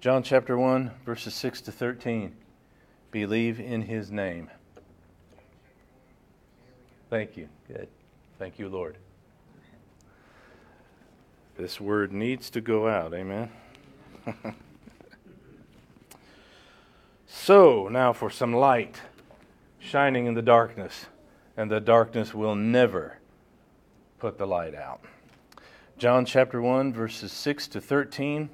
John chapter 1, verses 6 to 13. Believe in his name. Thank you. Good. Thank you, Lord. This word needs to go out. Amen. so, now for some light shining in the darkness, and the darkness will never put the light out. John chapter 1, verses 6 to 13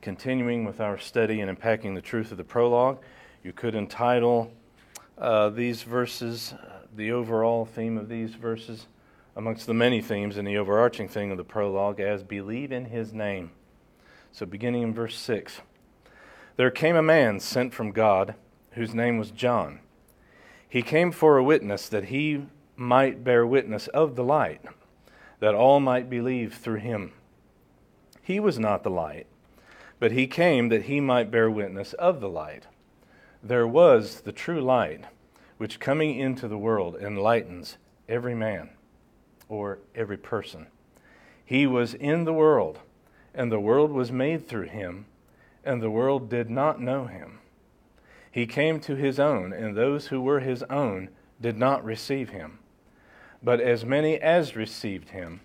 continuing with our study and unpacking the truth of the prologue. You could entitle uh, these verses, uh, the overall theme of these verses, amongst the many themes in the overarching theme of the prologue, as Believe in His Name. So, beginning in verse 6 There came a man sent from God, whose name was John. He came for a witness that he might bear witness of the light, that all might believe through him. He was not the light but he came that he might bear witness of the light. There was the true light, which coming into the world enlightens every man or every person. He was in the world, and the world was made through him, and the world did not know him. He came to his own, and those who were his own did not receive him. But as many as received him,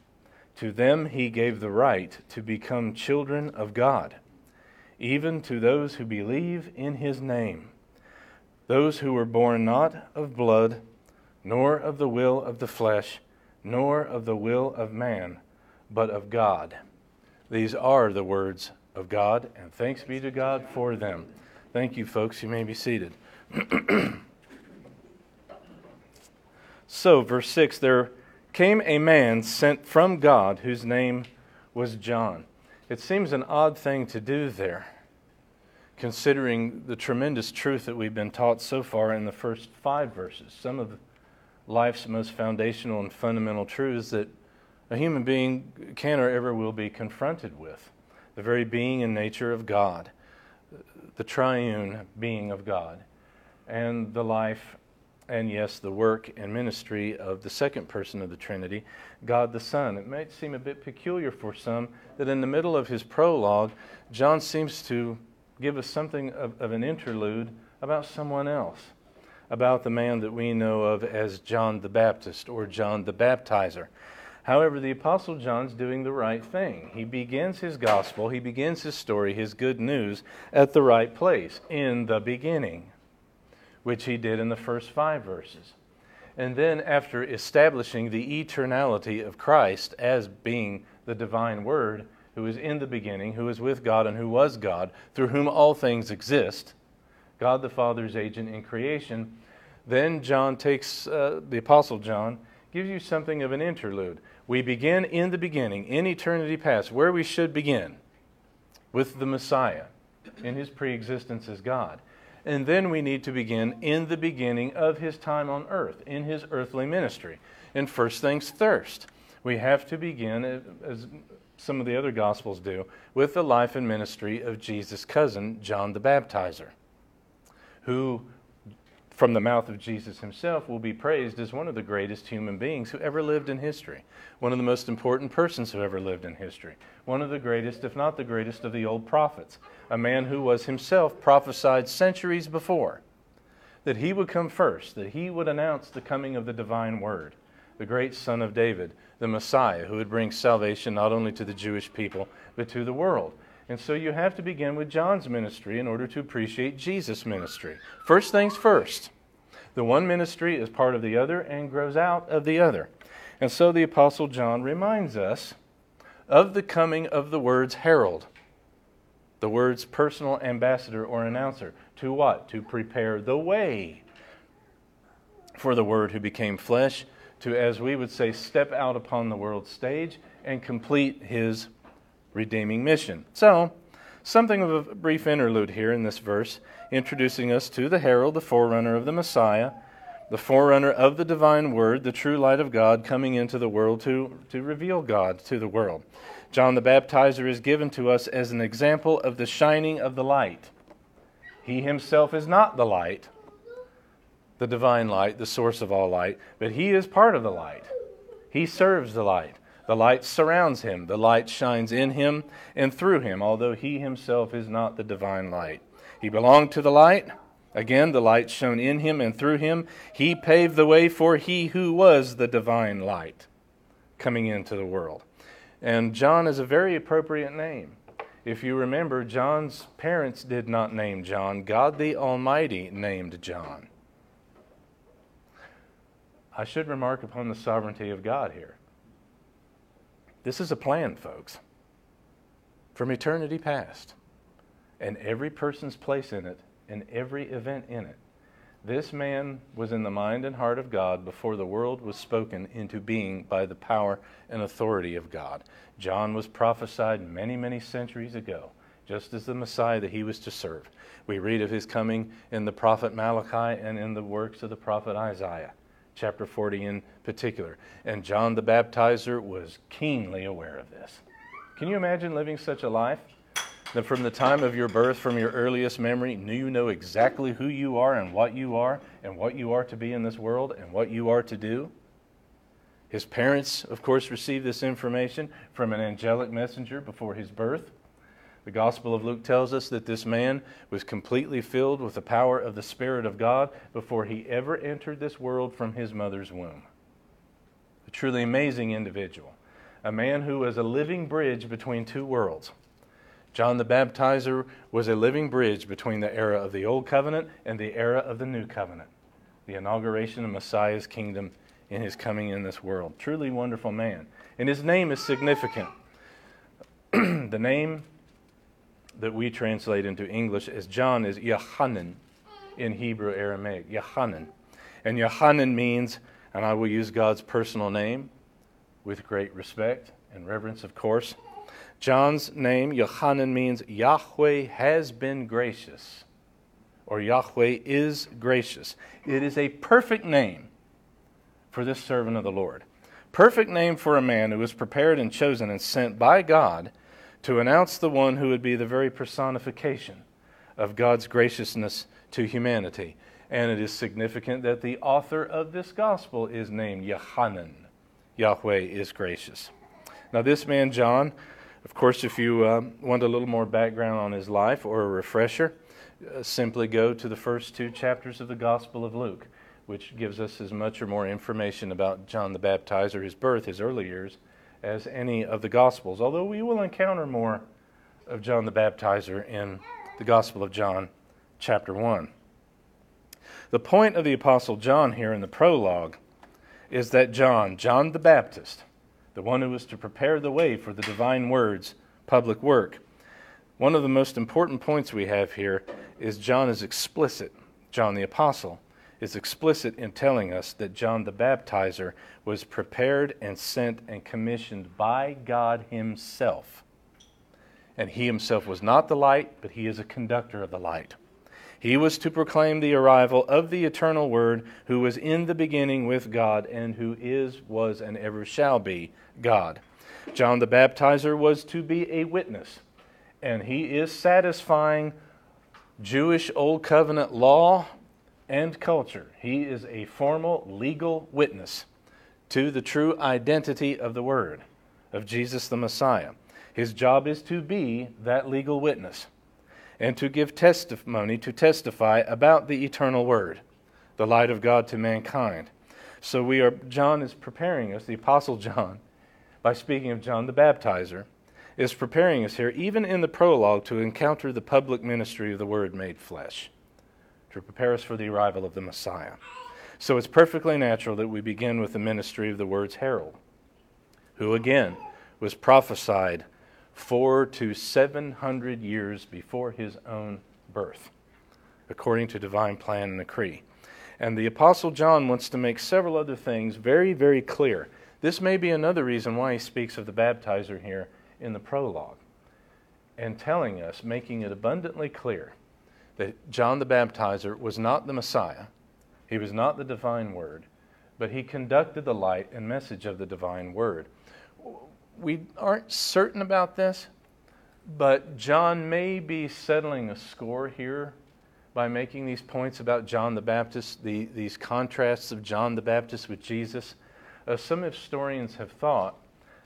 to them he gave the right to become children of God even to those who believe in his name, those who were born not of blood, nor of the will of the flesh, nor of the will of man, but of God. These are the words of God, and thanks be to God for them. Thank you, folks. You may be seated. so, verse 6 there came a man sent from God whose name was John. It seems an odd thing to do there considering the tremendous truth that we've been taught so far in the first five verses. Some of life's most foundational and fundamental truths that a human being can or ever will be confronted with the very being and nature of God, the triune being of God, and the life and yes, the work and ministry of the second person of the Trinity, God the Son. It might seem a bit peculiar for some that in the middle of his prologue, John seems to give us something of, of an interlude about someone else, about the man that we know of as John the Baptist or John the Baptizer. However, the Apostle John's doing the right thing. He begins his gospel, he begins his story, his good news, at the right place, in the beginning, which he did in the first five verses. And then, after establishing the eternality of Christ as being the divine word, who is in the beginning, who is with God, and who was God, through whom all things exist, God the Father's agent in creation, then John takes, uh, the Apostle John, gives you something of an interlude. We begin in the beginning, in eternity past, where we should begin, with the Messiah, in his preexistence as God. And then we need to begin in the beginning of his time on earth, in his earthly ministry. And first things first, we have to begin, as some of the other Gospels do, with the life and ministry of Jesus' cousin, John the Baptizer, who, from the mouth of Jesus himself, will be praised as one of the greatest human beings who ever lived in history, one of the most important persons who ever lived in history, one of the greatest, if not the greatest, of the old prophets, a man who was himself prophesied centuries before that he would come first, that he would announce the coming of the divine word the great son of David, the Messiah, who would bring salvation not only to the Jewish people, but to the world. And so you have to begin with John's ministry in order to appreciate Jesus' ministry. First things first. The one ministry is part of the other and grows out of the other. And so the Apostle John reminds us of the coming of the words herald, the words personal ambassador or announcer. To what? To prepare the way for the Word who became flesh to, as we would say, step out upon the world stage and complete his redeeming mission. So, something of a brief interlude here in this verse, introducing us to the herald, the forerunner of the Messiah, the forerunner of the divine word, the true light of God coming into the world to, to reveal God to the world. John the Baptizer is given to us as an example of the shining of the light. He himself is not the light, the divine light, the source of all light, but he is part of the light. He serves the light. The light surrounds him, the light shines in him and through him, although he himself is not the divine light. He belonged to the light. Again, the light shone in him and through him. He paved the way for he who was the divine light coming into the world. And John is a very appropriate name. If you remember, John's parents did not name John, God the Almighty named John. I should remark upon the sovereignty of God here. This is a plan, folks, from eternity past, and every person's place in it, and every event in it. This man was in the mind and heart of God before the world was spoken into being by the power and authority of God. John was prophesied many, many centuries ago, just as the Messiah that he was to serve. We read of his coming in the prophet Malachi and in the works of the prophet Isaiah chapter 40 in particular. And John the Baptizer was keenly aware of this. Can you imagine living such a life? That from the time of your birth, from your earliest memory, knew you know exactly who you are and what you are and what you are to be in this world and what you are to do? His parents, of course, received this information from an angelic messenger before his birth. The Gospel of Luke tells us that this man was completely filled with the power of the Spirit of God before he ever entered this world from his mother's womb. A truly amazing individual, a man who was a living bridge between two worlds. John the Baptizer was a living bridge between the era of the Old Covenant and the era of the New Covenant, the inauguration of Messiah's kingdom in his coming in this world. Truly wonderful man. And his name is significant. the name that we translate into English as John is Yohanan in Hebrew Aramaic. Yohanan. And Yohanan means, and I will use God's personal name with great respect and reverence, of course. John's name, Yohanan, means Yahweh has been gracious, or Yahweh is gracious. It is a perfect name for this servant of the Lord. Perfect name for a man who was prepared and chosen and sent by God to announce the one who would be the very personification of God's graciousness to humanity. And it is significant that the author of this gospel is named Yohanan. Yahweh is gracious. Now, this man, John, of course, if you uh, want a little more background on his life or a refresher, uh, simply go to the first two chapters of the Gospel of Luke, which gives us as much or more information about John the Baptizer, his birth, his early years, as any of the Gospels, although we will encounter more of John the Baptizer in the Gospel of John, chapter 1. The point of the Apostle John here in the prologue is that John, John the Baptist, the one who was to prepare the way for the divine word's public work, one of the most important points we have here is John is explicit, John the Apostle, is explicit in telling us that John the Baptizer was prepared and sent and commissioned by God Himself. And He Himself was not the light, but He is a conductor of the light. He was to proclaim the arrival of the eternal Word, who was in the beginning with God, and who is, was, and ever shall be God. John the Baptizer was to be a witness, and he is satisfying Jewish Old Covenant law and culture. He is a formal legal witness to the true identity of the Word, of Jesus the Messiah. His job is to be that legal witness and to give testimony, to testify about the eternal Word, the light of God to mankind. So we are, John is preparing us, the Apostle John, by speaking of John the Baptizer, is preparing us here, even in the prologue, to encounter the public ministry of the Word made flesh to prepare us for the arrival of the Messiah. So it's perfectly natural that we begin with the ministry of the word's herald, who again was prophesied four to seven hundred years before his own birth, according to divine plan and decree. And the Apostle John wants to make several other things very, very clear. This may be another reason why he speaks of the baptizer here in the prologue and telling us, making it abundantly clear that John the Baptizer was not the Messiah, he was not the divine word, but he conducted the light and message of the divine word. We aren't certain about this, but John may be settling a score here by making these points about John the Baptist, the, these contrasts of John the Baptist with Jesus. Uh, some historians have thought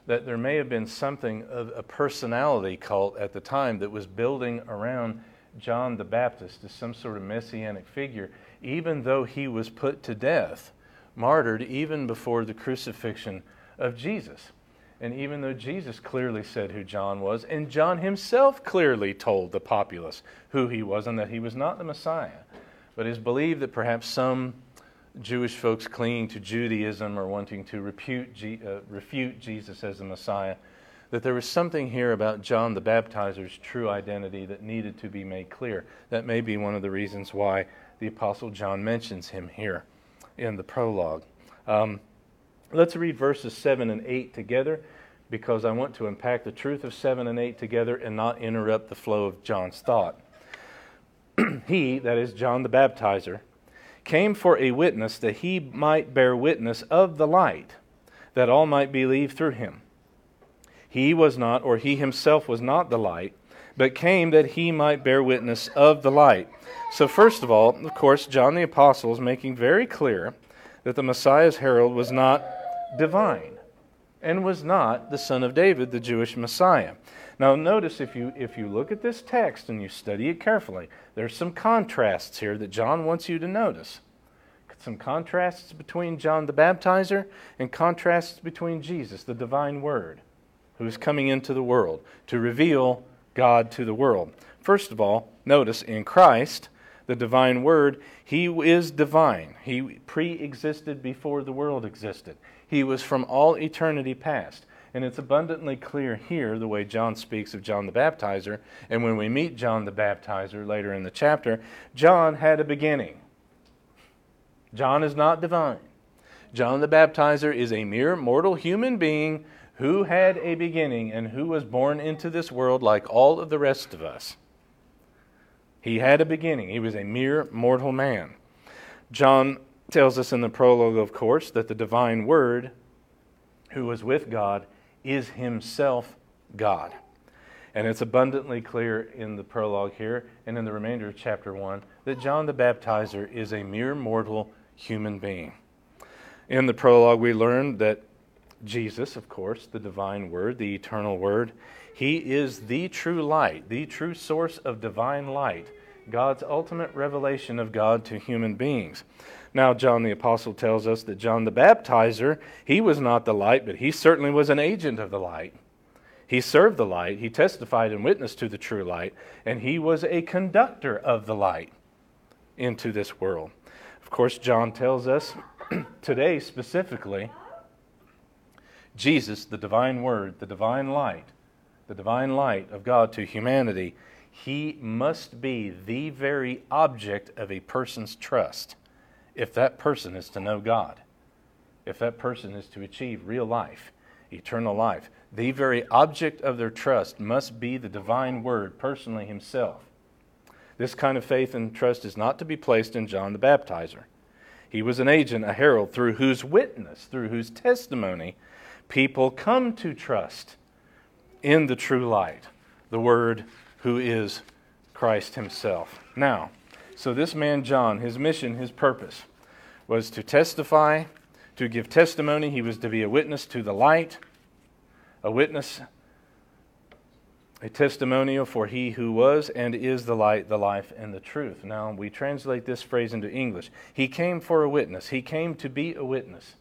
that there may have been something of a personality cult at the time that was building around John the Baptist as some sort of messianic figure, even though he was put to death, martyred even before the crucifixion of Jesus. And even though Jesus clearly said who John was, and John himself clearly told the populace who he was and that he was not the Messiah, but is believed that perhaps some Jewish folks clinging to Judaism or wanting to refute, uh, refute Jesus as the Messiah, that there was something here about John the Baptizer's true identity that needed to be made clear. That may be one of the reasons why the Apostle John mentions him here in the prologue. Um, let's read verses 7 and 8 together because I want to unpack the truth of 7 and 8 together and not interrupt the flow of John's thought. he, that is John the Baptizer, came for a witness that he might bear witness of the light, that all might believe through him. He was not, or he himself was not the light, but came that he might bear witness of the light. So, first of all, of course, John the Apostle is making very clear that the Messiah's herald was not divine and was not the son of David, the Jewish Messiah. Now, notice if you, if you look at this text and you study it carefully, there's some contrasts here that John wants you to notice. Some contrasts between John the Baptizer and contrasts between Jesus, the divine Word, who is coming into the world to reveal God to the world. First of all, notice in Christ, the divine Word, He is divine. He pre existed before the world existed. He was from all eternity past. And it's abundantly clear here the way John speaks of John the Baptizer. And when we meet John the Baptizer later in the chapter, John had a beginning. John is not divine. John the Baptizer is a mere mortal human being who had a beginning and who was born into this world like all of the rest of us. He had a beginning. He was a mere mortal man. John tells us in the prologue, of course, that the divine word who was with God is himself God. And it's abundantly clear in the prologue here and in the remainder of chapter 1 that John the Baptizer is a mere mortal human being. In the prologue, we learn that Jesus, of course, the divine word, the eternal word, he is the true light, the true source of divine light, God's ultimate revelation of God to human beings. Now, John the Apostle tells us that John the Baptizer, he was not the light, but he certainly was an agent of the light. He served the light, he testified and witnessed to the true light, and he was a conductor of the light into this world. Of course, John tells us today specifically Jesus, the divine word, the divine light, the divine light of God to humanity, he must be the very object of a person's trust if that person is to know God, if that person is to achieve real life, eternal life, the very object of their trust must be the divine word personally himself. This kind of faith and trust is not to be placed in John the Baptizer. He was an agent, a herald, through whose witness, through whose testimony, people come to trust in the true light, the Word who is Christ Himself. Now, so, this man, John, his mission, his purpose was to testify, to give testimony. He was to be a witness to the light, a witness, a testimonial for he who was and is the light, the life, and the truth. Now, we translate this phrase into English. He came for a witness, he came to be a witness.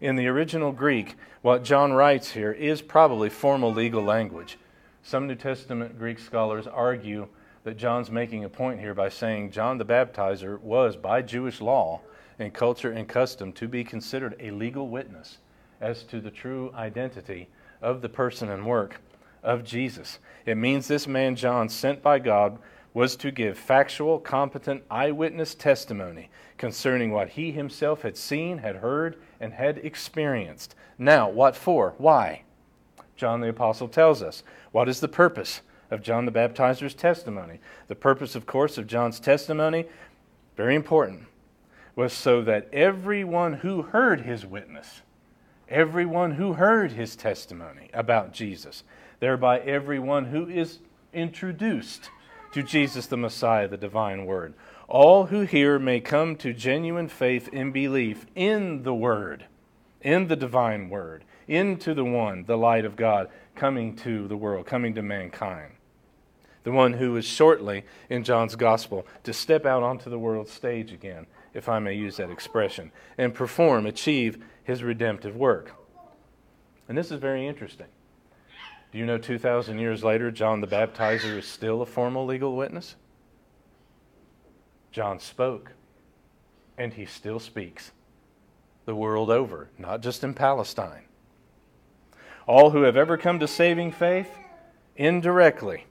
In the original Greek, what John writes here is probably formal legal language. Some New Testament Greek scholars argue that John's making a point here by saying John the Baptizer was, by Jewish law and culture and custom, to be considered a legal witness as to the true identity of the person and work of Jesus. It means this man, John, sent by God, was to give factual, competent eyewitness testimony concerning what he himself had seen, had heard, and had experienced. Now, what for? Why? John the Apostle tells us. What is the purpose? of John the Baptizer's testimony. The purpose, of course, of John's testimony, very important, was so that everyone who heard his witness, everyone who heard his testimony about Jesus, thereby everyone who is introduced to Jesus the Messiah, the divine word, all who hear may come to genuine faith and belief in the word, in the divine word, into the one, the light of God, coming to the world, coming to mankind. The one who is shortly in John's gospel to step out onto the world stage again, if I may use that expression, and perform, achieve his redemptive work. And this is very interesting. Do you know 2,000 years later, John the Baptizer is still a formal legal witness? John spoke, and he still speaks the world over, not just in Palestine. All who have ever come to saving faith, indirectly.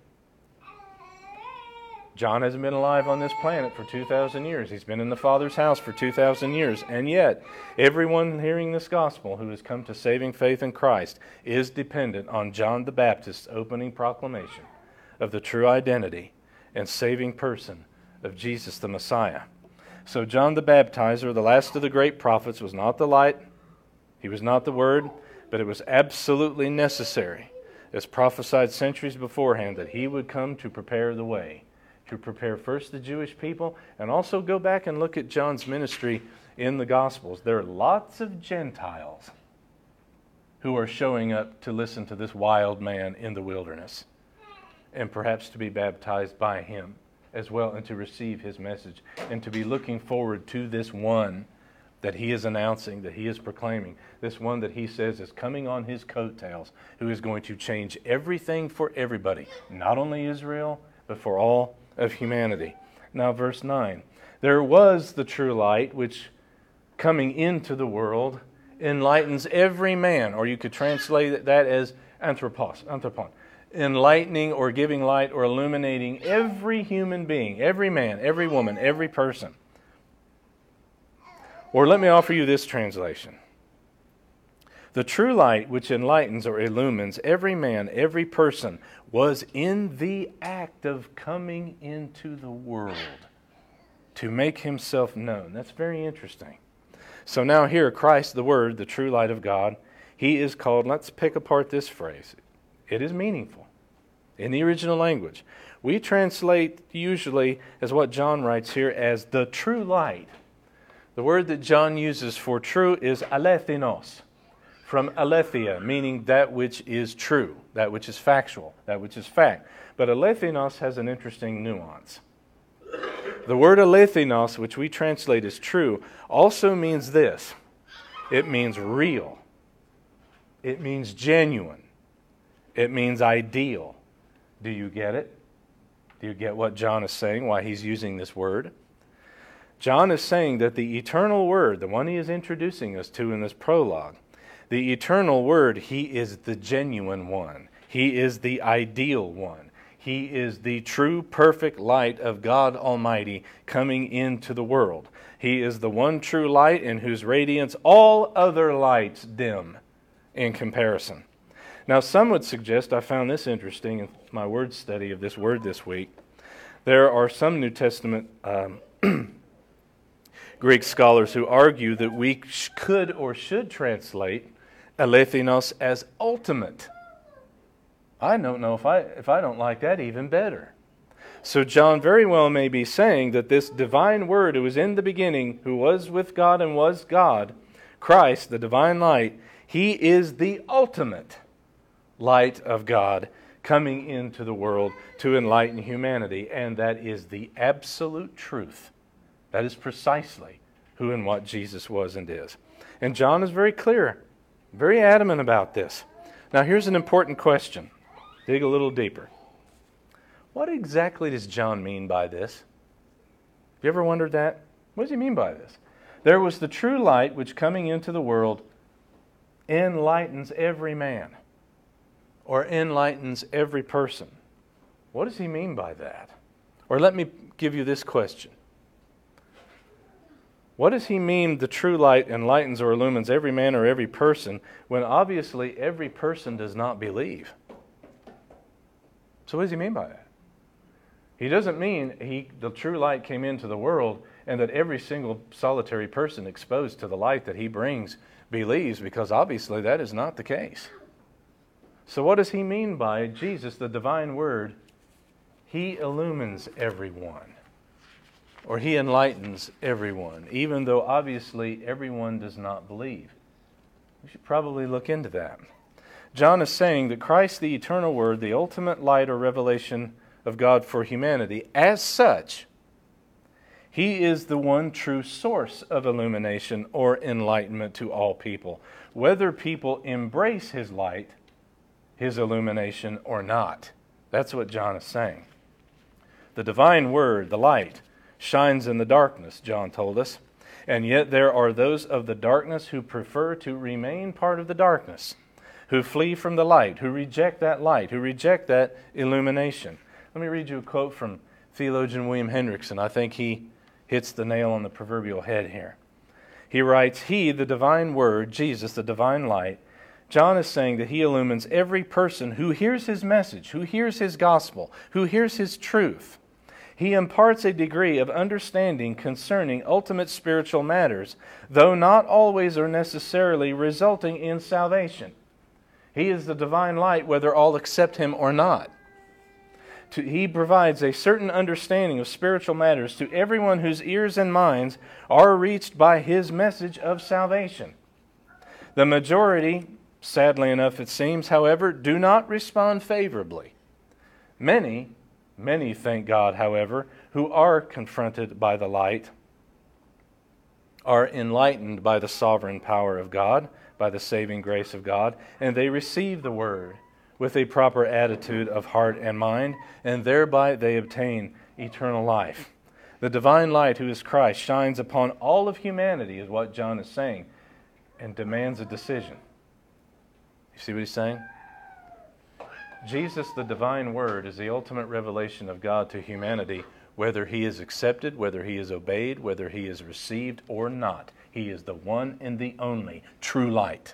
John hasn't been alive on this planet for 2,000 years. He's been in the Father's house for 2,000 years. And yet, everyone hearing this gospel who has come to saving faith in Christ is dependent on John the Baptist's opening proclamation of the true identity and saving person of Jesus the Messiah. So, John the Baptizer, the last of the great prophets, was not the light, he was not the Word, but it was absolutely necessary, as prophesied centuries beforehand, that he would come to prepare the way, to prepare first the Jewish people, and also go back and look at John's ministry in the Gospels. There are lots of Gentiles who are showing up to listen to this wild man in the wilderness and perhaps to be baptized by him as well and to receive his message and to be looking forward to this one that he is announcing, that he is proclaiming, this one that he says is coming on his coattails, who is going to change everything for everybody, not only Israel, but for all of humanity. Now, verse 9 There was the true light, which coming into the world enlightens every man, or you could translate that as anthropos, anthropon, enlightening or giving light or illuminating every human being, every man, every woman, every person. Or let me offer you this translation The true light which enlightens or illumines every man, every person, was in the act of coming into the world to make himself known. That's very interesting. So now, here, Christ, the Word, the true light of God, he is called, let's pick apart this phrase. It is meaningful in the original language. We translate usually as what John writes here as the true light. The word that John uses for true is alethinos, from aletheia, meaning that which is true, that which is factual, that which is fact. But alethinos has an interesting nuance. The word alethinos, which we translate as true, also means this it means real, it means genuine, it means ideal. Do you get it? Do you get what John is saying, why he's using this word? John is saying that the eternal Word, the one he is introducing us to in this prologue, the eternal Word, he is the genuine one. He is the ideal one. He is the true, perfect light of God Almighty coming into the world. He is the one true light in whose radiance all other lights dim in comparison. Now, some would suggest, I found this interesting in my word study of this word this week. There are some New Testament um, Greek scholars who argue that we could or should translate alethinos as ultimate. I don't know if I, if I don't like that even better. So, John very well may be saying that this divine word who was in the beginning, who was with God and was God, Christ, the divine light, he is the ultimate light of God coming into the world to enlighten humanity. And that is the absolute truth that is precisely who and what Jesus was and is. And John is very clear, very adamant about this. Now, here's an important question. Dig a little deeper. What exactly does John mean by this? Have you ever wondered that? What does he mean by this? There was the true light which coming into the world enlightens every man or enlightens every person. What does he mean by that? Or let me give you this question what does he mean the true light enlightens or illumines every man or every person when obviously every person does not believe? So, what does he mean by that? He doesn't mean he, the true light came into the world and that every single solitary person exposed to the light that he brings believes, because obviously that is not the case. So, what does he mean by Jesus, the divine word? He illumines everyone or he enlightens everyone, even though obviously everyone does not believe. We should probably look into that. John is saying that Christ, the eternal Word, the ultimate light or revelation of God for humanity, as such, he is the one true source of illumination or enlightenment to all people, whether people embrace his light, his illumination, or not. That's what John is saying. The divine word, the light, shines in the darkness, John told us, and yet there are those of the darkness who prefer to remain part of the darkness, who flee from the light, who reject that light, who reject that illumination. Let me read you a quote from theologian William Hendriksen. I think he hits the nail on the proverbial head here. He writes, He, the divine word, Jesus, the divine light, John is saying that he illumines every person who hears his message, who hears his gospel, who hears his truth. He imparts a degree of understanding concerning ultimate spiritual matters, though not always or necessarily resulting in salvation. He is the divine light, whether all accept him or not to, he provides a certain understanding of spiritual matters to everyone whose ears and minds are reached by his message of salvation. The majority, sadly enough it seems, however, do not respond favorably. Many, many, thank God, however, who are confronted by the light are enlightened by the sovereign power of God, by the saving grace of God, and they receive the word with a proper attitude of heart and mind, and thereby they obtain eternal life. The divine light, who is Christ, shines upon all of humanity, is what John is saying, and demands a decision. You see what he's saying? Jesus, the divine word, is the ultimate revelation of God to humanity, whether he is accepted, whether he is obeyed, whether he is received or not. He is the one and the only true light.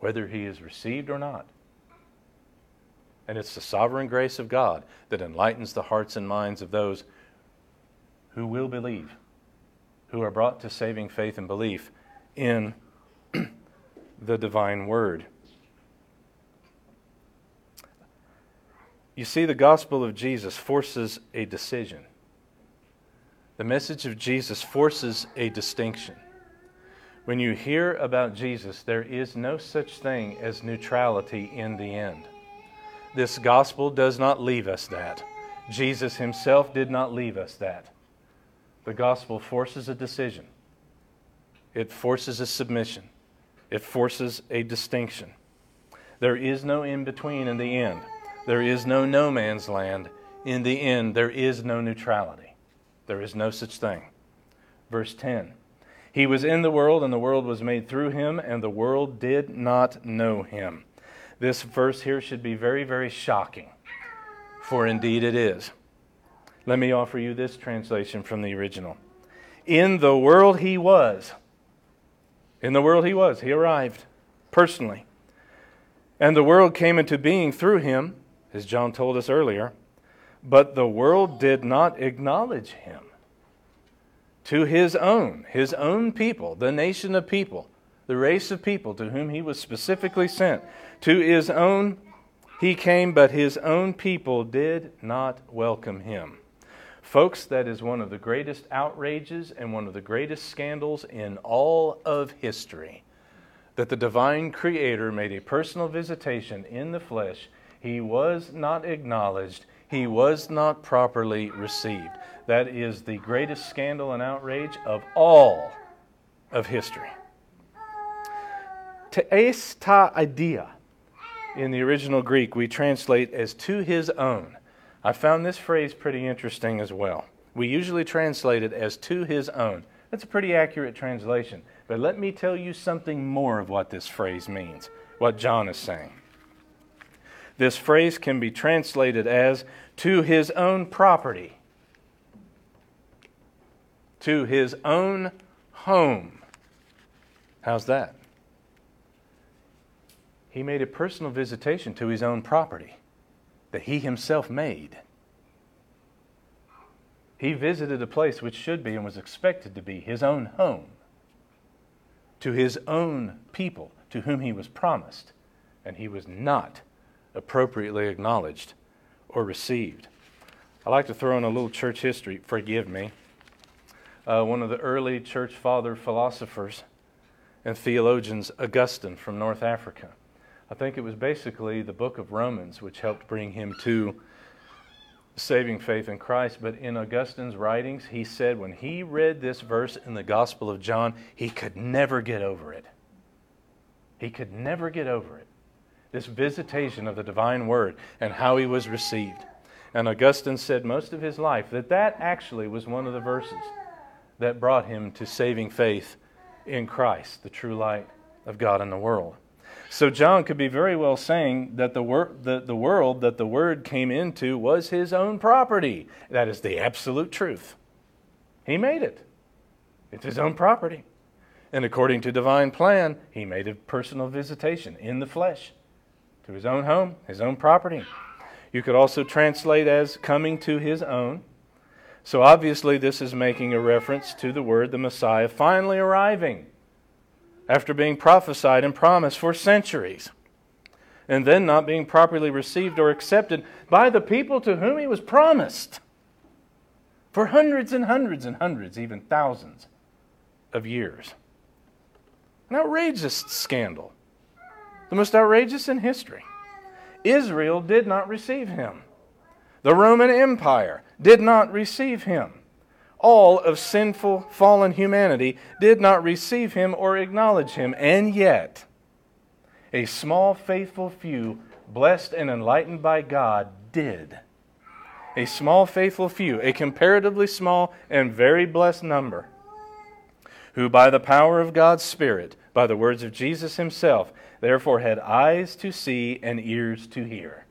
whether he is received or not. And it's the sovereign grace of God that enlightens the hearts and minds of those who will believe, who are brought to saving faith and belief in the divine word. You see, the gospel of Jesus forces a decision. The message of Jesus forces a distinction. When you hear about Jesus, there is no such thing as neutrality in the end. This gospel does not leave us that. Jesus himself did not leave us that. The gospel forces a decision, it forces a submission, it forces a distinction. There is no in between in the end. There is no no man's land. In the end, there is no neutrality. There is no such thing. Verse 10 he was in the world, and the world was made through him, and the world did not know him. This verse here should be very, very shocking, for indeed it is. Let me offer you this translation from the original. In the world he was. In the world he was. He arrived personally. And the world came into being through him, as John told us earlier, but the world did not acknowledge him to his own, his own people, the nation of people, the race of people to whom he was specifically sent. To his own he came, but his own people did not welcome him. Folks, that is one of the greatest outrages and one of the greatest scandals in all of history. That the divine creator made a personal visitation in the flesh. He was not acknowledged, he was not properly received. That is the greatest scandal and outrage of all of history. Teis ta idia in the original Greek we translate as to his own. I found this phrase pretty interesting as well. We usually translate it as to his own. That's a pretty accurate translation. But let me tell you something more of what this phrase means, what John is saying. This phrase can be translated as to his own property to his own home. How's that? He made a personal visitation to his own property that he himself made. He visited a place which should be and was expected to be his own home, to his own people to whom he was promised, and he was not appropriately acknowledged or received. I like to throw in a little church history, forgive me. uh, one of the early church father philosophers and theologians, Augustine from North Africa. I think it was basically the book of Romans which helped bring him to saving faith in Christ. But in Augustine's writings, he said when he read this verse in the Gospel of John, he could never get over it. He could never get over it. This visitation of the divine word and how he was received. And Augustine said most of his life that that actually was one of the verses that brought him to saving faith in Christ, the true light of God in the world. So John could be very well saying that the, wor- the, the world that the word came into was his own property. That is the absolute truth. He made it. It's his own property. And according to divine plan, he made a personal visitation in the flesh to his own home, his own property. You could also translate as coming to his own. So obviously, this is making a reference to the word the Messiah finally arriving after being prophesied and promised for centuries, and then not being properly received or accepted by the people to whom he was promised for hundreds and hundreds and hundreds, even thousands of years. An outrageous scandal, the most outrageous in history. Israel did not receive him. The Roman Empire did not receive him all of sinful, fallen humanity did not receive him or acknowledge him. And yet, a small, faithful few, blessed and enlightened by God, did. A small, faithful few, a comparatively small and very blessed number, who by the power of God's Spirit, by the words of Jesus himself, therefore had eyes to see and ears to hear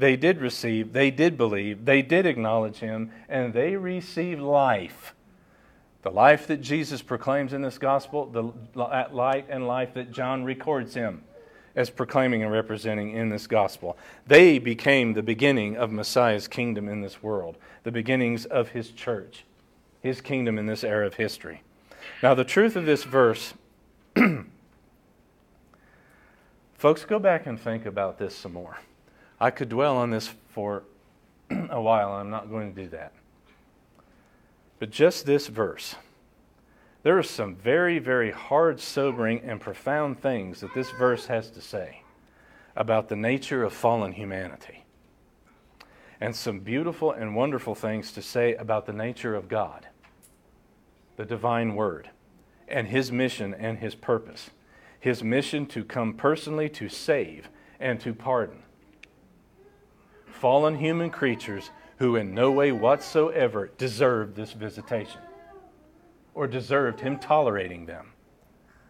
they did receive, they did believe, they did acknowledge him, and they received life. The life that Jesus proclaims in this gospel, the light and life that John records him as proclaiming and representing in this gospel. They became the beginning of Messiah's kingdom in this world, the beginnings of his church, his kingdom in this era of history. Now, the truth of this verse, folks, go back and think about this some more. I could dwell on this for a while, I'm not going to do that. But just this verse, there are some very, very hard, sobering, and profound things that this verse has to say about the nature of fallen humanity. And some beautiful and wonderful things to say about the nature of God, the divine word, and his mission and his purpose. His mission to come personally to save and to pardon fallen human creatures who in no way whatsoever deserved this visitation or deserved him tolerating them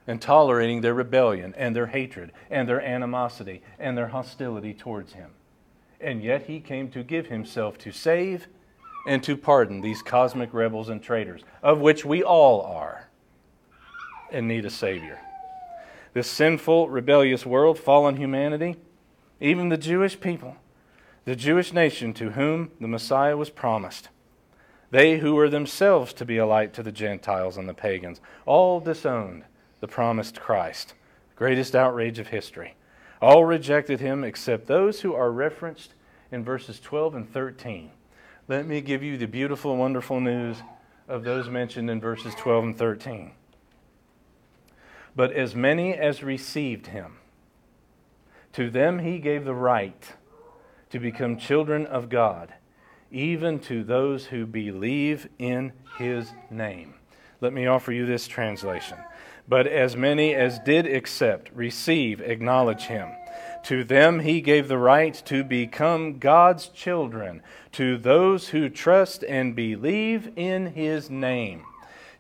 and tolerating their rebellion and their hatred and their animosity and their hostility towards him. And yet he came to give himself to save and to pardon these cosmic rebels and traitors, of which we all are, and need a Savior. This sinful, rebellious world, fallen humanity, even the Jewish people, the Jewish nation to whom the Messiah was promised. They who were themselves to be a light to the Gentiles and the pagans, all disowned the promised Christ, greatest outrage of history. All rejected him except those who are referenced in verses 12 and 13. Let me give you the beautiful, wonderful news of those mentioned in verses 12 and 13. But as many as received him, to them he gave the right to become children of God, even to those who believe in his name. Let me offer you this translation. But as many as did accept, receive, acknowledge him, to them he gave the right to become God's children, to those who trust and believe in his name.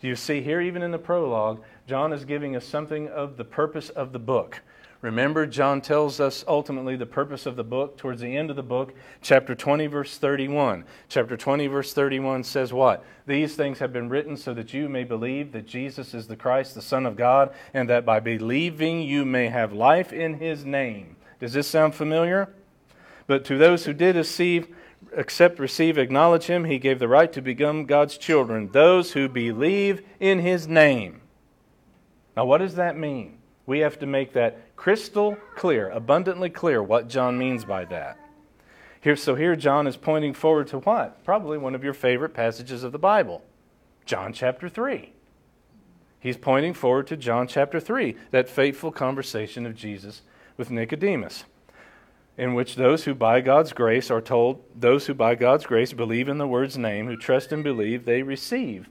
You see here, even in the prologue, John is giving us something of the purpose of the book. Remember, John tells us ultimately the purpose of the book towards the end of the book, chapter 20, verse 31. Chapter 20, verse 31 says what? These things have been written so that you may believe that Jesus is the Christ, the Son of God, and that by believing you may have life in his name. Does this sound familiar? But to those who did receive, accept, receive, acknowledge him, he gave the right to become God's children, those who believe in his name. Now, what does that mean? We have to make that crystal clear, abundantly clear, what John means by that. Here, so here John is pointing forward to what? Probably one of your favorite passages of the Bible. John chapter 3. He's pointing forward to John chapter 3, that fateful conversation of Jesus with Nicodemus, in which those who by God's grace are told, those who by God's grace believe in the word's name, who trust and believe, they receive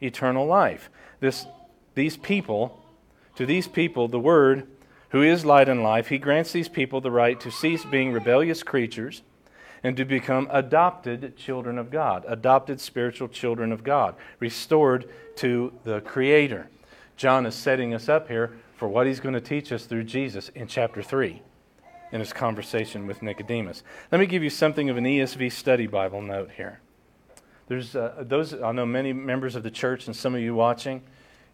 eternal life. This, these people, to these people, the word, who is light and life, he grants these people the right to cease being rebellious creatures and to become adopted children of God, adopted spiritual children of God, restored to the Creator. John is setting us up here for what he's going to teach us through Jesus in chapter 3 in his conversation with Nicodemus. Let me give you something of an ESV study Bible note here. There's uh, those, I know many members of the church and some of you watching,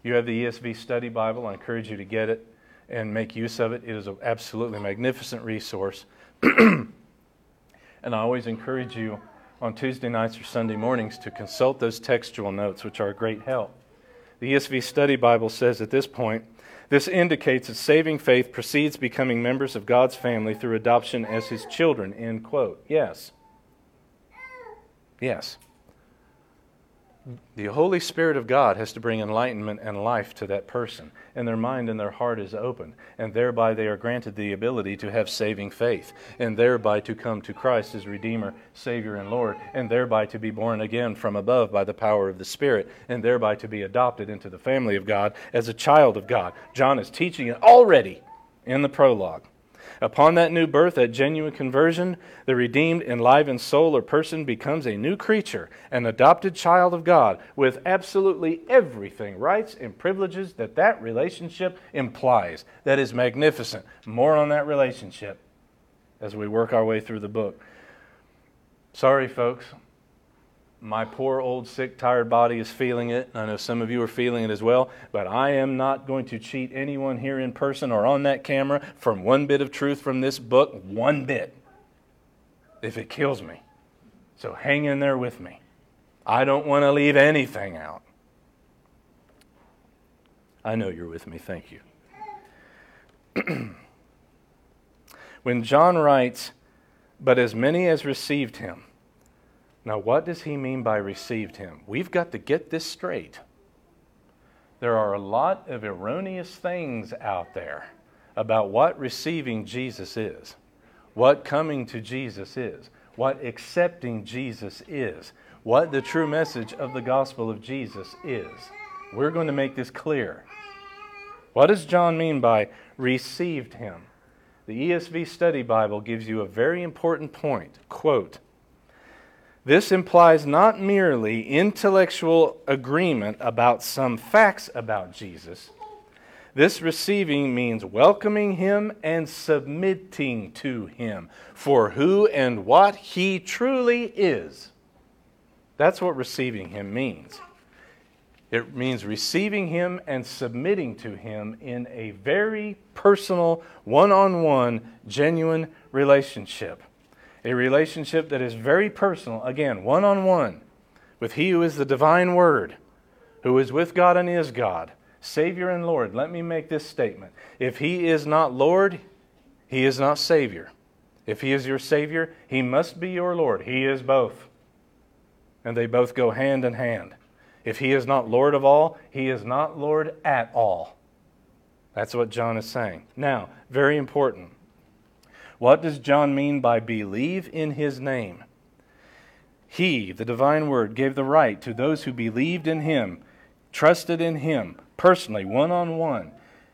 you have the ESV study Bible. I encourage you to get it and make use of it. It is an absolutely magnificent resource. And I always encourage you on Tuesday nights or Sunday mornings to consult those textual notes, which are a great help. The ESV Study Bible says at this point, this indicates that saving faith precedes becoming members of God's family through adoption as his children. End quote. Yes. Yes the Holy Spirit of God has to bring enlightenment and life to that person, and their mind and their heart is open, and thereby they are granted the ability to have saving faith, and thereby to come to Christ as Redeemer, Savior, and Lord, and thereby to be born again from above by the power of the Spirit, and thereby to be adopted into the family of God as a child of God. John is teaching it already in the prologue. Upon that new birth, that genuine conversion, the redeemed, enlivened soul or person becomes a new creature, an adopted child of God, with absolutely everything, rights and privileges that that relationship implies. That is magnificent. More on that relationship as we work our way through the book. Sorry, folks my poor old sick tired body is feeling it. I know some of you are feeling it as well but i am not going to cheat anyone here in person or on that camera from one bit of truth from this book one bit if it kills me. So hang in there with me. I don't want to leave anything out. I know you're with me. Thank you. When john writes but as many as received him now, what does he mean by received him? We've got to get this straight. There are a lot of erroneous things out there about what receiving Jesus is, what coming to Jesus is, what accepting Jesus is, what the true message of the gospel of Jesus is. We're going to make this clear. What does John mean by received him? The ESV Study Bible gives you a very important point. Quote, this implies not merely intellectual agreement about some facts about Jesus. This receiving means welcoming him and submitting to him for who and what he truly is. That's what receiving him means. It means receiving him and submitting to him in a very personal, one on one, genuine relationship a relationship that is very personal, again, one on one, with He who is the divine Word, who is with God and is God, Savior and Lord. Let me make this statement. If He is not Lord, He is not Savior. If He is your Savior, He must be your Lord. He is both. And they both go hand in hand. If He is not Lord of all, He is not Lord at all. That's what John is saying. Now, very important. What does John mean by believe in his name? He, the divine word, gave the right to those who believed in him, trusted in him, personally, one on one.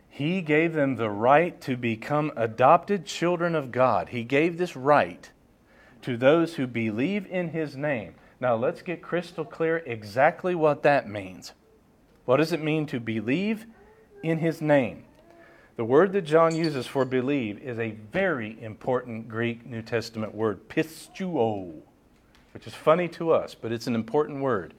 He gave them the right to become adopted children of God. He gave this right to those who believe in his name. Now, let's get crystal clear exactly what that means. What does it mean to believe in his name? The word that John uses for believe is a very important Greek New Testament word, pisteuo, which is funny to us, but it's an important word.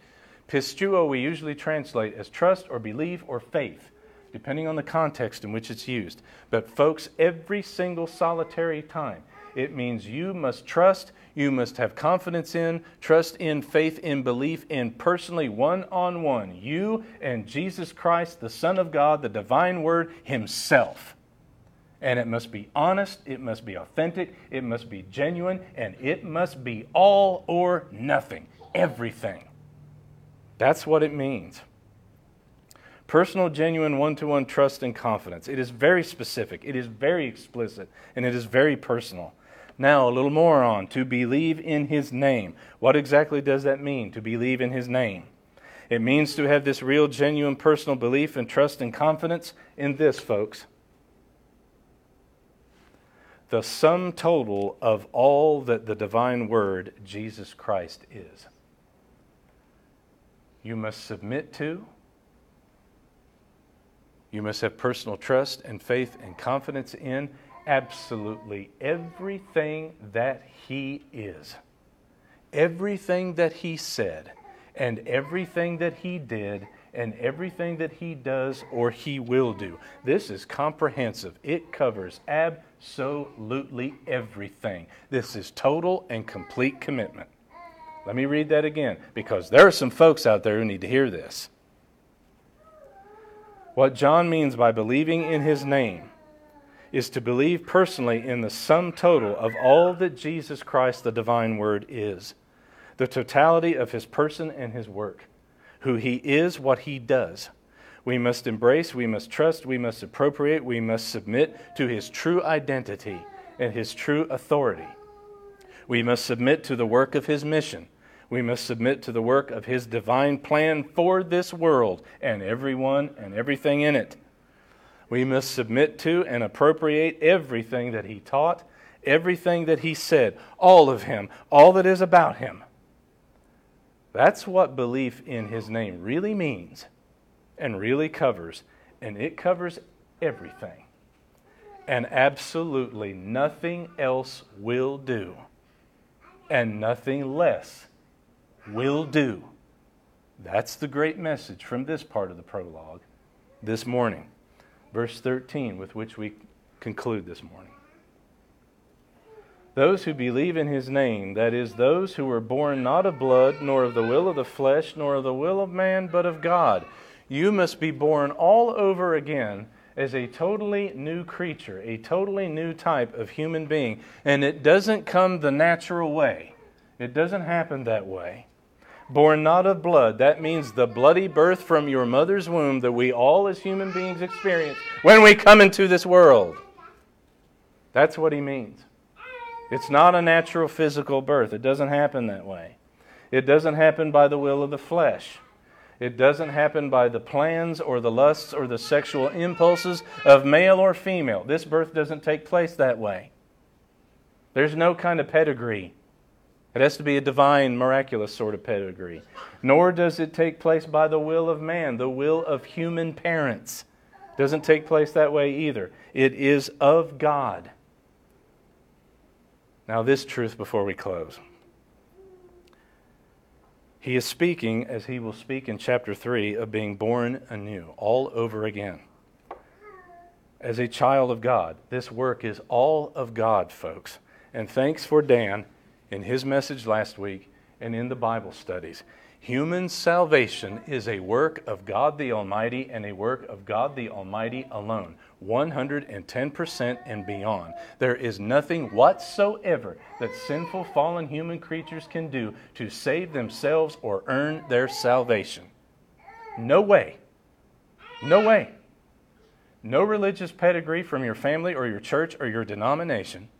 Pisteuo we usually translate as trust or believe or faith, depending on the context in which it's used. But, folks, every single solitary time, it means you must trust, you must have confidence in, trust in, faith in, belief in, personally, one on one, you and Jesus Christ, the Son of God, the divine Word Himself. And it must be honest, it must be authentic, it must be genuine, and it must be all or nothing, everything. That's what it means. Personal, genuine, one to one trust and confidence. It is very specific, it is very explicit, and it is very personal. Now, a little more on to believe in his name. What exactly does that mean, to believe in his name? It means to have this real, genuine, personal belief and trust and confidence in this, folks. The sum total of all that the divine word, Jesus Christ, is. You must submit to, you must have personal trust and faith and confidence in absolutely everything that He is, everything that He said, and everything that He did, and everything that He does or He will do. This is comprehensive, it covers absolutely everything. This is total and complete commitment. Let me read that again because there are some folks out there who need to hear this. What John means by believing in his name is to believe personally in the sum total of all that Jesus Christ, the divine word, is the totality of his person and his work, who he is, what he does. We must embrace, we must trust, we must appropriate, we must submit to his true identity and his true authority. We must submit to the work of his mission. We must submit to the work of his divine plan for this world and everyone and everything in it. We must submit to and appropriate everything that he taught, everything that he said, all of him, all that is about him. That's what belief in his name really means and really covers, and it covers everything. And absolutely nothing else will do, and nothing less will do. That's the great message from this part of the prologue this morning verse 13, with which we conclude this morning. Those who believe in his name, that is, those who were born not of blood, nor of the will of the flesh, nor of the will of man, but of God. You must be born all over again as a totally new creature, a totally new type of human being. And it doesn't come the natural way, it doesn't happen that way born not of blood. That means the bloody birth from your mother's womb that we all as human beings experience when we come into this world. That's what he means. It's not a natural physical birth, it doesn't happen that way. It doesn't happen by the will of the flesh. It doesn't happen by the plans or the lusts or the sexual impulses of male or female. This birth doesn't take place that way. There's no kind of pedigree it has to be a divine, miraculous sort of pedigree. Nor does it take place by the will of man, the will of human parents. Doesn't take place that way either. It is of God. Now, this truth before we close. He is speaking, as he will speak in chapter 3, of being born anew, all over again. As a child of God, this work is all of God, folks. And thanks for Dan in his message last week and in the Bible studies. Human salvation is a work of God the Almighty and a work of God the Almighty alone, 110% and beyond. There is nothing whatsoever that sinful, fallen human creatures can do to save themselves or earn their salvation. No way. No way. No religious pedigree from your family or your church or your denomination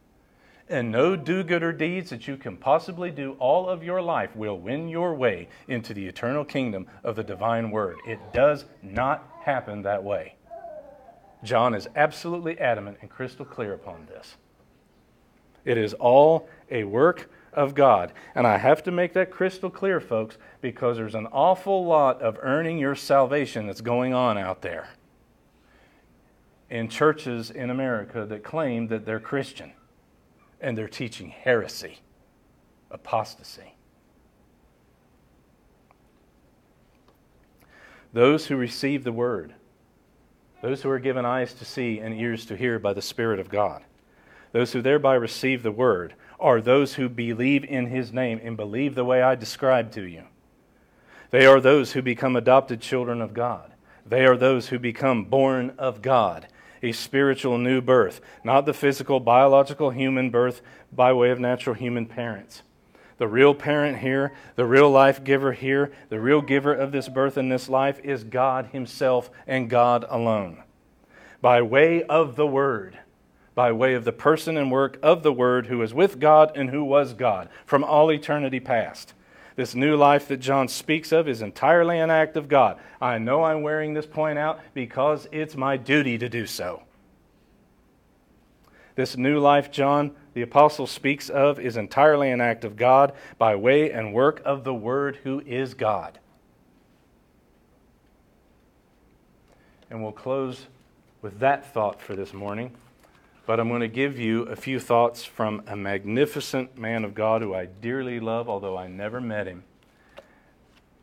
and no do gooder deeds that you can possibly do all of your life will win your way into the eternal kingdom of the divine word. It does not happen that way. John is absolutely adamant and crystal clear upon this. It is all a work of God. And I have to make that crystal clear, folks, because there's an awful lot of earning your salvation that's going on out there in churches in America that claim that they're Christian and they're teaching heresy, apostasy. Those who receive the word, those who are given eyes to see and ears to hear by the Spirit of God, those who thereby receive the word are those who believe in his name and believe the way I described to you. They are those who become adopted children of God. They are those who become born of God a spiritual new birth, not the physical, biological human birth by way of natural human parents. The real parent here, the real life giver here, the real giver of this birth and this life is God Himself and God alone. By way of the Word, by way of the person and work of the Word who is with God and who was God from all eternity past. This new life that John speaks of is entirely an act of God. I know I'm wearing this point out because it's my duty to do so. This new life John the apostle speaks of is entirely an act of God by way and work of the Word who is God. And we'll close with that thought for this morning. But I'm going to give you a few thoughts from a magnificent man of God who I dearly love, although I never met him.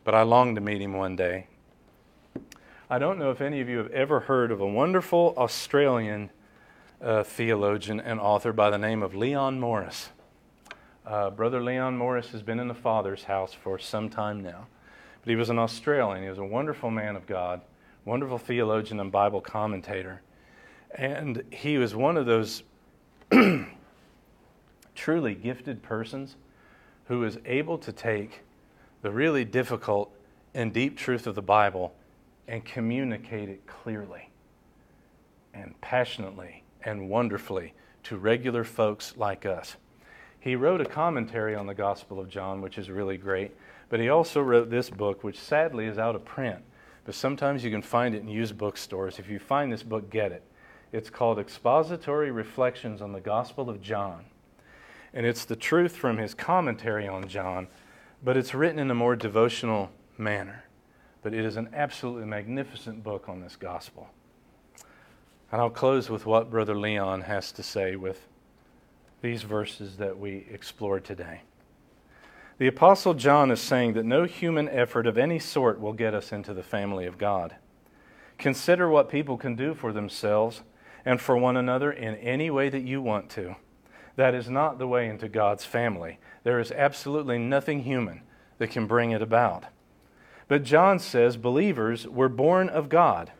But I long to meet him one day. I don't know if any of you have ever heard of a wonderful Australian uh, theologian and author by the name of Leon Morris. Uh, Brother Leon Morris has been in the Father's house for some time now. But he was an Australian. He was a wonderful man of God, wonderful theologian and Bible commentator. And he was one of those truly gifted persons who was able to take the really difficult and deep truth of the Bible and communicate it clearly and passionately and wonderfully to regular folks like us. He wrote a commentary on the Gospel of John, which is really great, but he also wrote this book, which sadly is out of print. But sometimes you can find it in used bookstores. If you find this book, get it. It's called Expository Reflections on the Gospel of John. And it's the truth from his commentary on John, but it's written in a more devotional manner. But it is an absolutely magnificent book on this gospel. And I'll close with what Brother Leon has to say with these verses that we explored today. The Apostle John is saying that no human effort of any sort will get us into the family of God. Consider what people can do for themselves and for one another in any way that you want to. That is not the way into God's family. There is absolutely nothing human that can bring it about. But John says believers were born of God.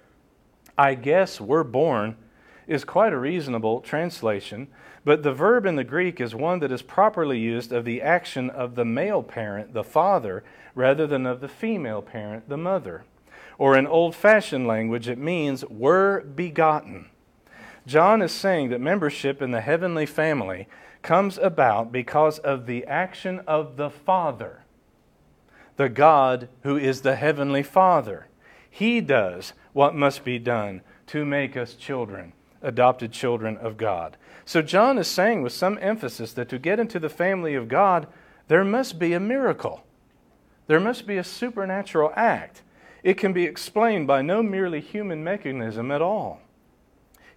I guess we're born is quite a reasonable translation, but the verb in the Greek is one that is properly used of the action of the male parent, the father, rather than of the female parent, the mother. Or in old fashioned language, it means were begotten. John is saying that membership in the heavenly family comes about because of the action of the Father, the God who is the heavenly Father. He does what must be done to make us children, adopted children of God. So John is saying with some emphasis that to get into the family of God, there must be a miracle. There must be a supernatural act. It can be explained by no merely human mechanism at all.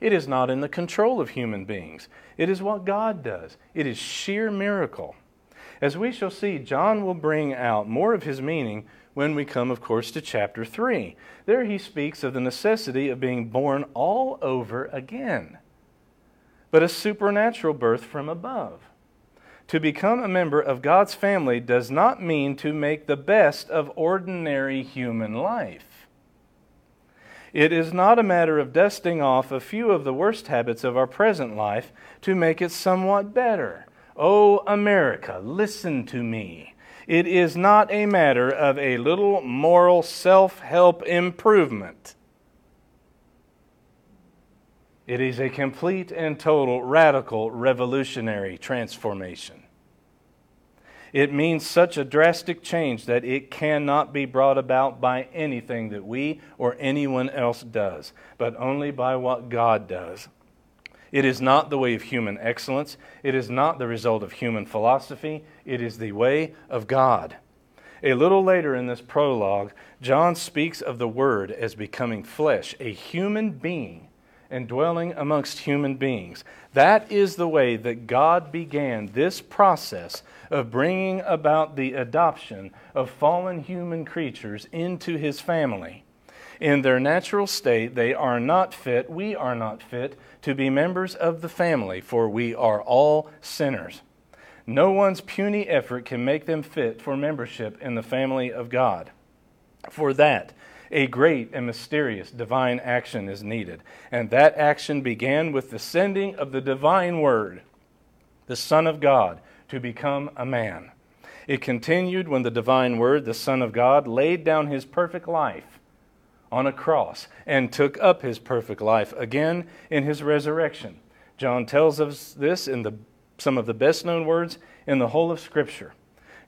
It is not in the control of human beings. It is what God does. It is sheer miracle. As we shall see, John will bring out more of his meaning when we come, of course, to chapter 3. There he speaks of the necessity of being born all over again, but a supernatural birth from above. To become a member of God's family does not mean to make the best of ordinary human life. It is not a matter of dusting off a few of the worst habits of our present life to make it somewhat better. Oh, America, listen to me. It is not a matter of a little moral self help improvement. It is a complete and total radical revolutionary transformation. It means such a drastic change that it cannot be brought about by anything that we or anyone else does, but only by what God does. It is not the way of human excellence. It is not the result of human philosophy. It is the way of God. A little later in this prologue, John speaks of the Word as becoming flesh, a human being and dwelling amongst human beings. That is the way that God began this process of bringing about the adoption of fallen human creatures into his family. In their natural state, they are not fit, we are not fit, to be members of the family, for we are all sinners. No one's puny effort can make them fit for membership in the family of God. For that, a great and mysterious divine action is needed. And that action began with the sending of the divine word, the Son of God, to become a man. It continued when the divine word, the Son of God, laid down his perfect life on a cross and took up his perfect life again in his resurrection. John tells us this in the, some of the best known words in the whole of Scripture.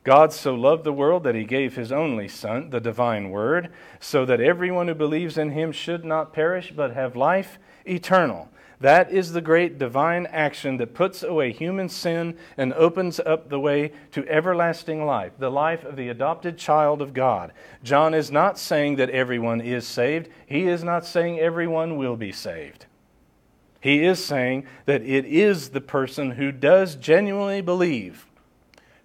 God so loved the world that he gave his only Son, the divine Word, so that everyone who believes in him should not perish but have life eternal. That is the great divine action that puts away human sin and opens up the way to everlasting life, the life of the adopted child of God. John is not saying that everyone is saved, he is not saying everyone will be saved. He is saying that it is the person who does genuinely believe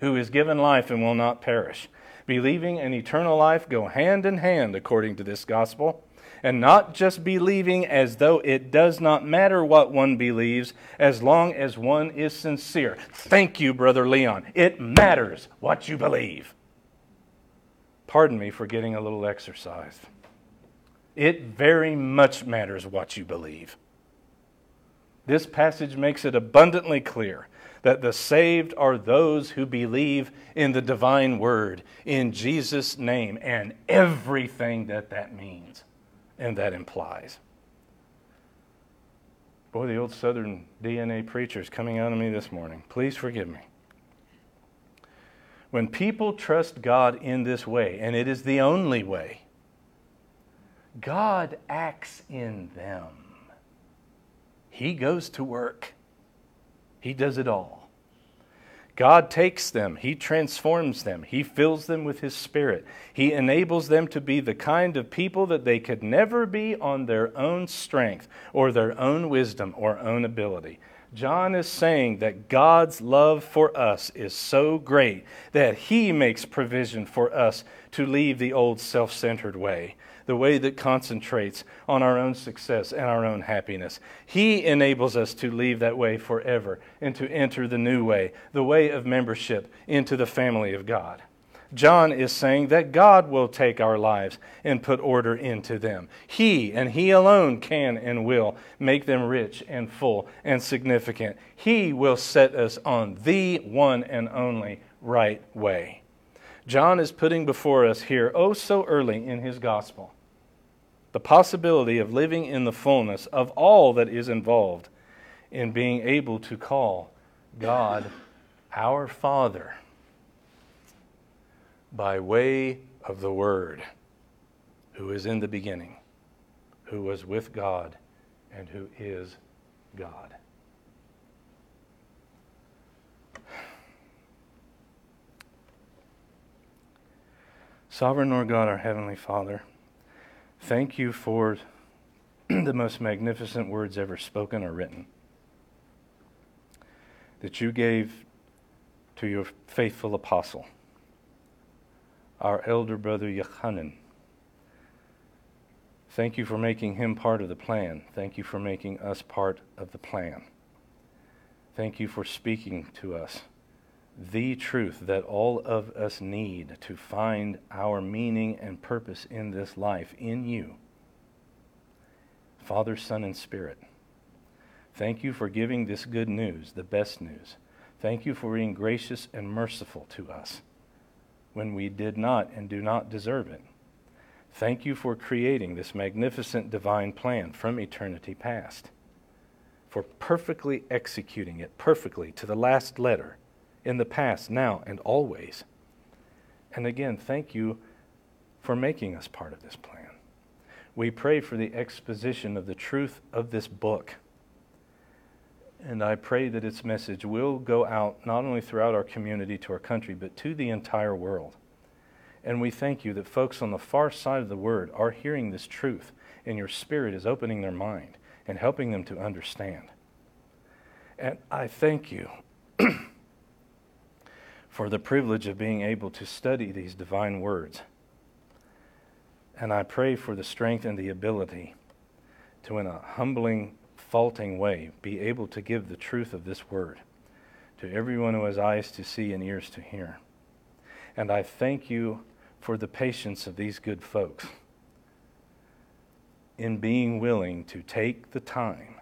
who is given life and will not perish. Believing and eternal life go hand in hand according to this gospel, and not just believing as though it does not matter what one believes as long as one is sincere. Thank you, Brother Leon. It matters what you believe. Pardon me for getting a little exercise. It very much matters what you believe. This passage makes it abundantly clear that the saved are those who believe in the divine word, in Jesus' name, and everything that that means and that implies. Boy, the old Southern DNA preacher is coming out of me this morning. Please forgive me. When people trust God in this way, and it is the only way, God acts in them. He goes to work. He does it all. God takes them, He transforms them, He fills them with His Spirit. He enables them to be the kind of people that they could never be on their own strength or their own wisdom or own ability. John is saying that God's love for us is so great that He makes provision for us to leave the old self centered way the way that concentrates on our own success and our own happiness. He enables us to leave that way forever and to enter the new way, the way of membership into the family of God. John is saying that God will take our lives and put order into them. He and He alone can and will make them rich and full and significant. He will set us on the one and only right way. John is putting before us here, oh so early in his gospel, the possibility of living in the fullness of all that is involved in being able to call God our Father by way of the Word, who is in the beginning, who was with God, and who is God. Sovereign Lord God, our Heavenly Father, thank you for the most magnificent words ever spoken or written that you gave to your faithful apostle, our elder brother Yochanan. Thank you for making him part of the plan. Thank you for making us part of the plan. Thank you for speaking to us the truth that all of us need to find our meaning and purpose in this life in you. Father, Son, and Spirit. Thank you for giving this good news, the best news. Thank you for being gracious and merciful to us when we did not and do not deserve it. Thank you for creating this magnificent divine plan from eternity past, for perfectly executing it perfectly to the last letter in the past, now, and always. And again, thank you for making us part of this plan. We pray for the exposition of the truth of this book. And I pray that its message will go out not only throughout our community, to our country, but to the entire world. And we thank you that folks on the far side of the word are hearing this truth, and your spirit is opening their mind and helping them to understand. And I thank you for the privilege of being able to study these divine words. And I pray for the strength and the ability to, in a humbling, faulting way, be able to give the truth of this word to everyone who has eyes to see and ears to hear. And I thank you for the patience of these good folks in being willing to take the time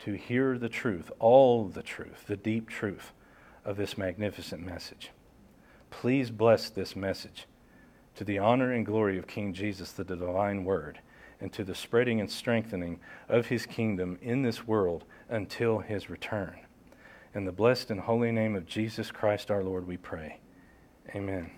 to hear the truth, all the truth, the deep truth of this magnificent message. Please bless this message to the honor and glory of King Jesus, the divine word, and to the spreading and strengthening of his kingdom in this world until his return. In the blessed and holy name of Jesus Christ our Lord, we pray. Amen.